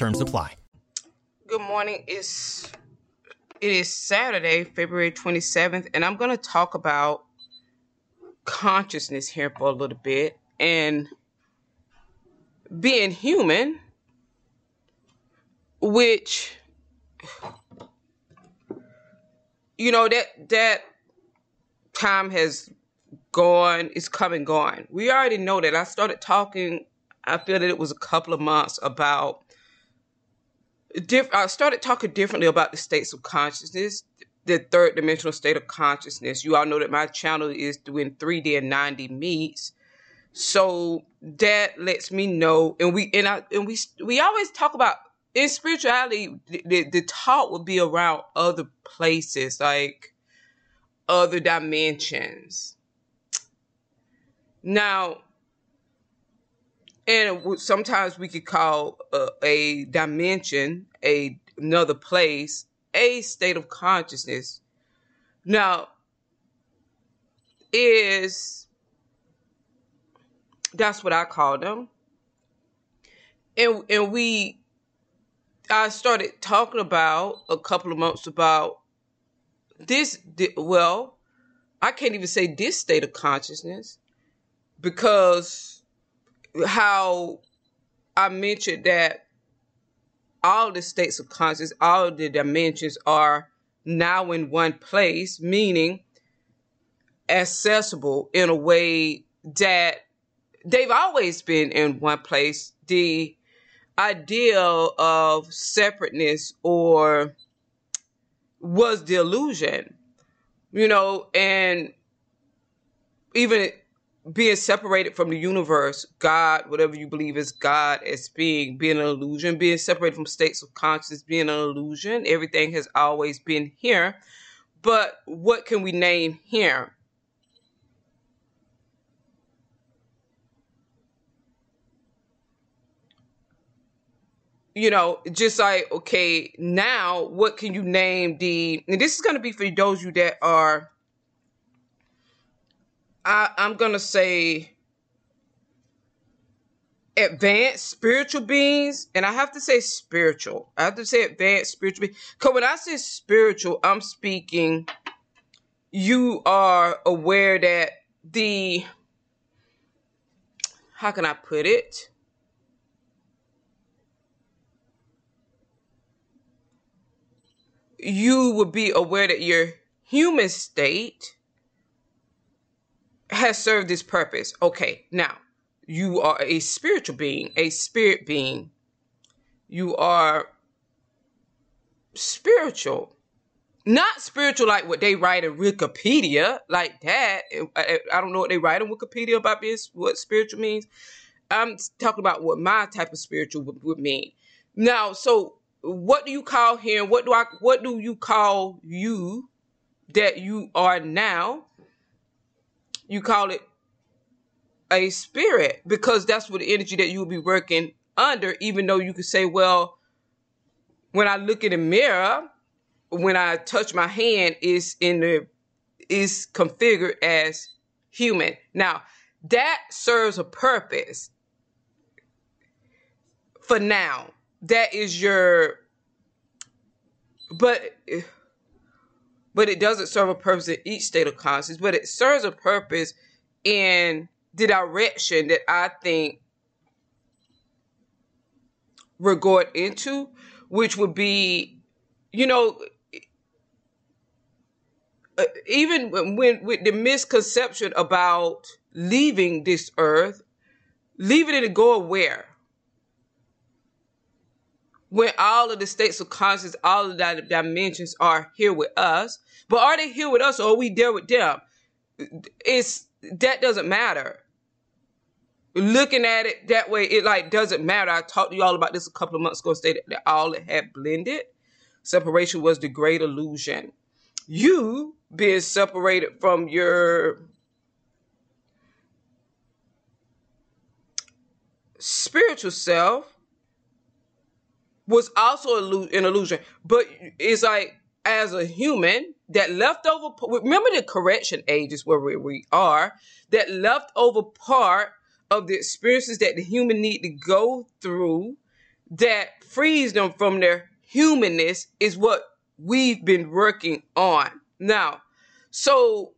Terms apply. Good morning. It's it is Saturday, February 27th, and I'm going to talk about consciousness here for a little bit and being human which you know that that time has gone it's come and gone we already know that i started talking i feel that it was a couple of months about diff- i started talking differently about the states of consciousness the third dimensional state of consciousness you all know that my channel is doing 3d and 9d meets so that lets me know and we and i and we we always talk about in spirituality, the, the talk would be around other places, like other dimensions. Now, and sometimes we could call a, a dimension, a another place, a state of consciousness. Now, is that's what I call them, and and we I started talking about a couple of months about this. Well, I can't even say this state of consciousness because how I mentioned that all the states of consciousness, all the dimensions are now in one place, meaning accessible in a way that they've always been in one place. The idea of separateness or was the illusion, you know, and even being separated from the universe, God, whatever you believe is God as being, being an illusion, being separated from states of consciousness, being an illusion. Everything has always been here. But what can we name here? you know, just like, okay, now what can you name the, and this is going to be for those you that are, I, I'm going to say, advanced spiritual beings, and I have to say spiritual. I have to say advanced spiritual beings. Because when I say spiritual, I'm speaking, you are aware that the, how can I put it? you would be aware that your human state has served this purpose. Okay, now you are a spiritual being, a spirit being. You are spiritual. Not spiritual like what they write in Wikipedia, like that. I, don't know what they write in Wikipedia about this, what spiritual means. I'm talking about what my type of spiritual would, would mean. Now, so what do you call him? What do I what do you call you that you are now? You call it a spirit because that's what the energy that you will be working under, even though you could say, well, when I look in the mirror, when I touch my hand, is in the is configured as human. Now, that serves a purpose for now that is your but but it doesn't serve a purpose in each state of consciousness but it serves a purpose in the direction that i think we're going into which would be you know uh, even when with the misconception about leaving this earth leaving it and go where when all of the states of consciousness, all of the dimensions are here with us. But are they here with us or are we there with them? It's that doesn't matter. looking at it that way, it like doesn't matter. I talked to y'all about this a couple of months ago, stated that all it had blended. Separation was the great illusion. You being separated from your spiritual self was also an illusion, but it's like as a human, that leftover, remember the correction ages where we are, that leftover part of the experiences that the human need to go through that frees them from their humanness is what we've been working on. Now, so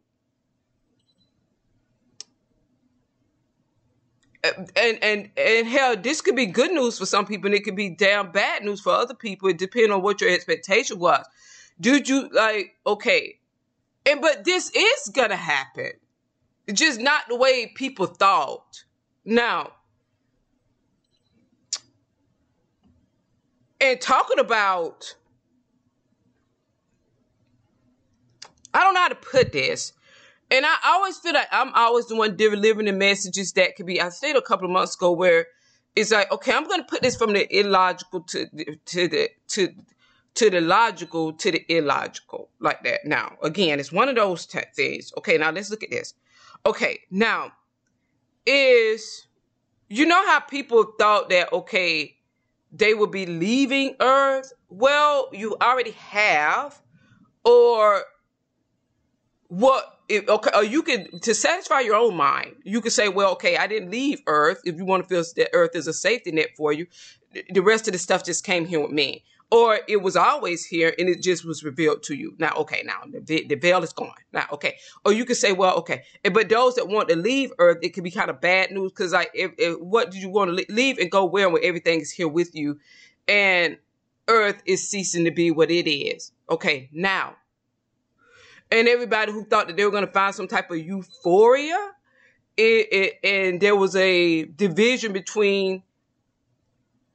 and and and hell, this could be good news for some people, and it could be damn bad news for other people. It depends on what your expectation was. Did you like okay? And but this is gonna happen. Just not the way people thought. Now, and talking about I don't know how to put this. And I always feel like I'm always the one delivering the messages that could be. I said a couple of months ago where it's like, okay, I'm going to put this from the illogical to to the to to the logical to the illogical like that. Now, again, it's one of those t- things. Okay, now let's look at this. Okay, now is you know how people thought that okay they would be leaving Earth? Well, you already have, or what? If, okay, or you can to satisfy your own mind, you could say, well, okay, I didn't leave Earth. If you want to feel that Earth is a safety net for you, the rest of the stuff just came here with me or it was always here and it just was revealed to you. Now, okay, now the, the veil is gone. Now, okay. Or you could say, well, okay. But those that want to leave Earth, it could be kind of bad news because, like, if, if, what do you want to leave and go where when everything is here with you and Earth is ceasing to be what it is? Okay, now. And everybody who thought that they were going to find some type of euphoria, it, it, and there was a division between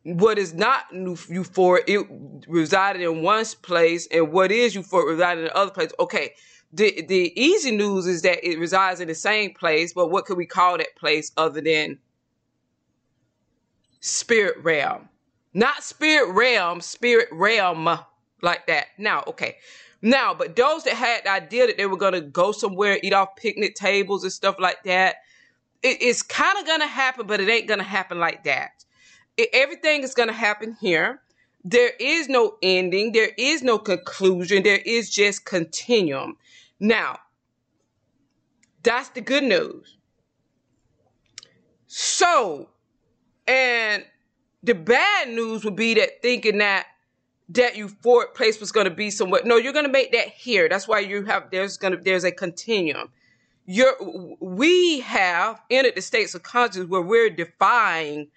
what is not euphoric, it resided in one place, and what is euphoric resided in other place. Okay, the the easy news is that it resides in the same place, but what could we call that place other than spirit realm? Not spirit realm, spirit realm like that. Now, okay. Now, but those that had the idea that they were gonna go somewhere, eat off picnic tables and stuff like that, it, it's kind of gonna happen, but it ain't gonna happen like that everything is going to happen here. There is no ending. There is no conclusion. There is just continuum. Now, that's the good news. So, and the bad news would be that thinking that that euphoric place was going to be somewhere. No, you're going to make that here. That's why you have there's going to there's a continuum. You're we have entered the states of consciousness where we're defying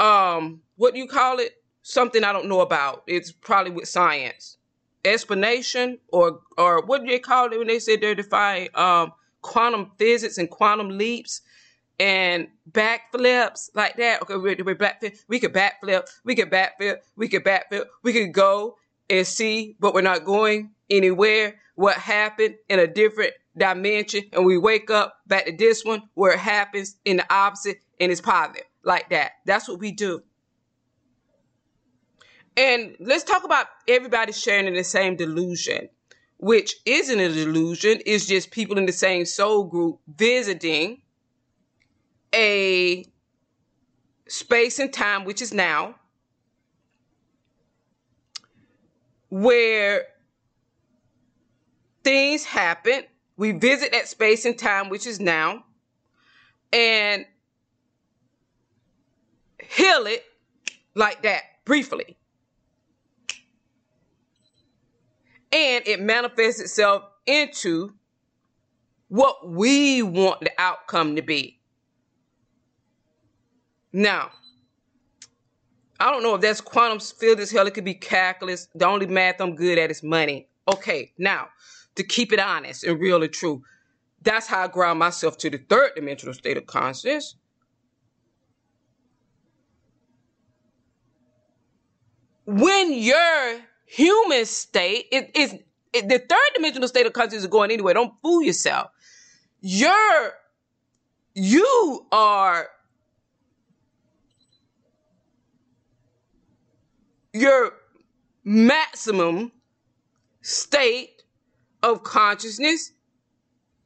um what do you call it? Something I don't know about. It's probably with science. Explanation or or what do they call it when they say they're defying um quantum physics and quantum leaps and backflips like that. Okay, we're, we're backflip. We could backflip. We could backflip. We could backflip. We could go and see, but we're not going anywhere. What happened in a different dimension, and we wake up back to this one where it happens in the opposite and it's positive like that. That's what we do. And let's talk about everybody sharing in the same delusion, which isn't a delusion, it's just people in the same soul group visiting a space and time, which is now, where things happen. We visit that space and time, which is now, and heal it like that briefly. And it manifests itself into what we want the outcome to be. Now, I don't know if that's quantum field as hell. It could be calculus. The only math I'm good at is money. Okay, now, to keep it honest and real and true, that's how I ground myself to the third dimensional state of consciousness. when your human state is it, the third dimensional state of consciousness is going anywhere. Don't fool yourself. Your you are your maximum state of consciousness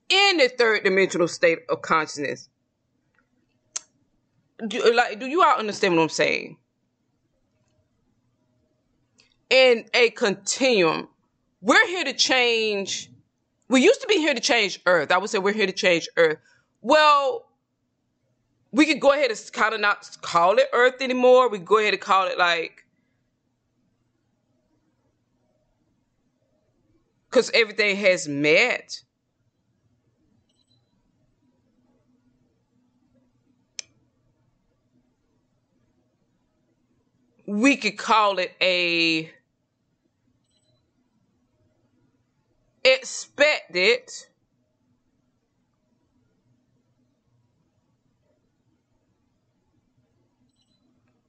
in the third dimensional state of consciousness. Do, like, do you all understand what I'm saying? In a continuum, we're here to change. We used to be here to change Earth. I would say we're here to change Earth. Well, we could go ahead and kind of not call it Earth anymore. We go ahead and call it like because everything has met. We could call it a expected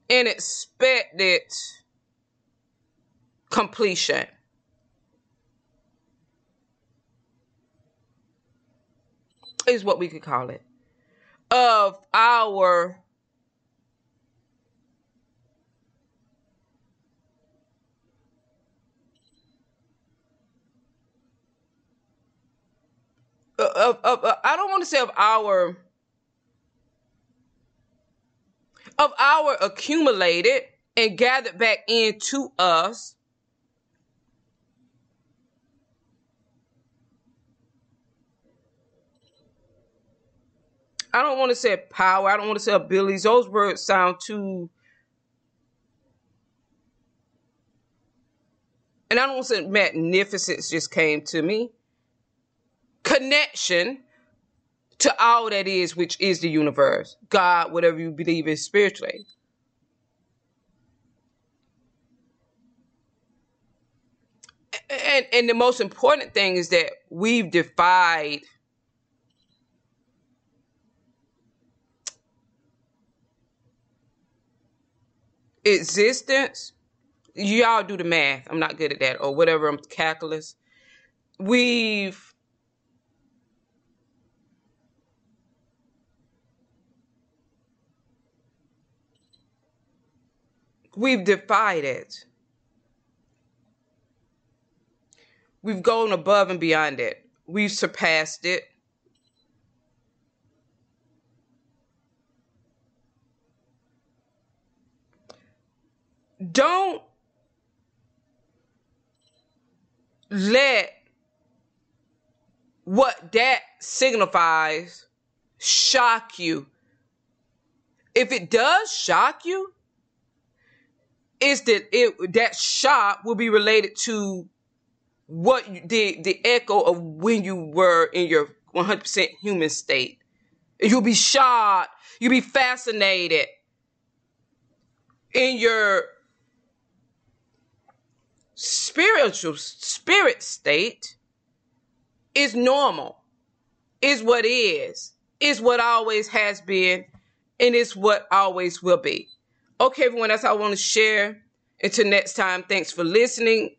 and expected completion. Is what we could call it, of our uh, of, of, of I don't want to say of our of our accumulated and gathered back into us I don't want to say power. I don't want to say abilities. Those words sound too. And I don't want to say magnificence just came to me. Connection to all that is, which is the universe, God, whatever you believe in spiritually. And, and the most important thing is that we've defied existence, y'all do the math. I'm not good at that, or whatever. I'm calculus. We've we've defied it. We've gone above and beyond it. We've surpassed it. Don't let what that signifies shock you. If it does shock you, is that it that shock will be related to what you, the the echo of when you were in your 100% human state. You'll be shocked. You'll be fascinated in your spiritual spirit state is normal, is what is, is what always has been, and is what always will be. Okay, everyone, that's all I want to share. Until next time, thanks for listening.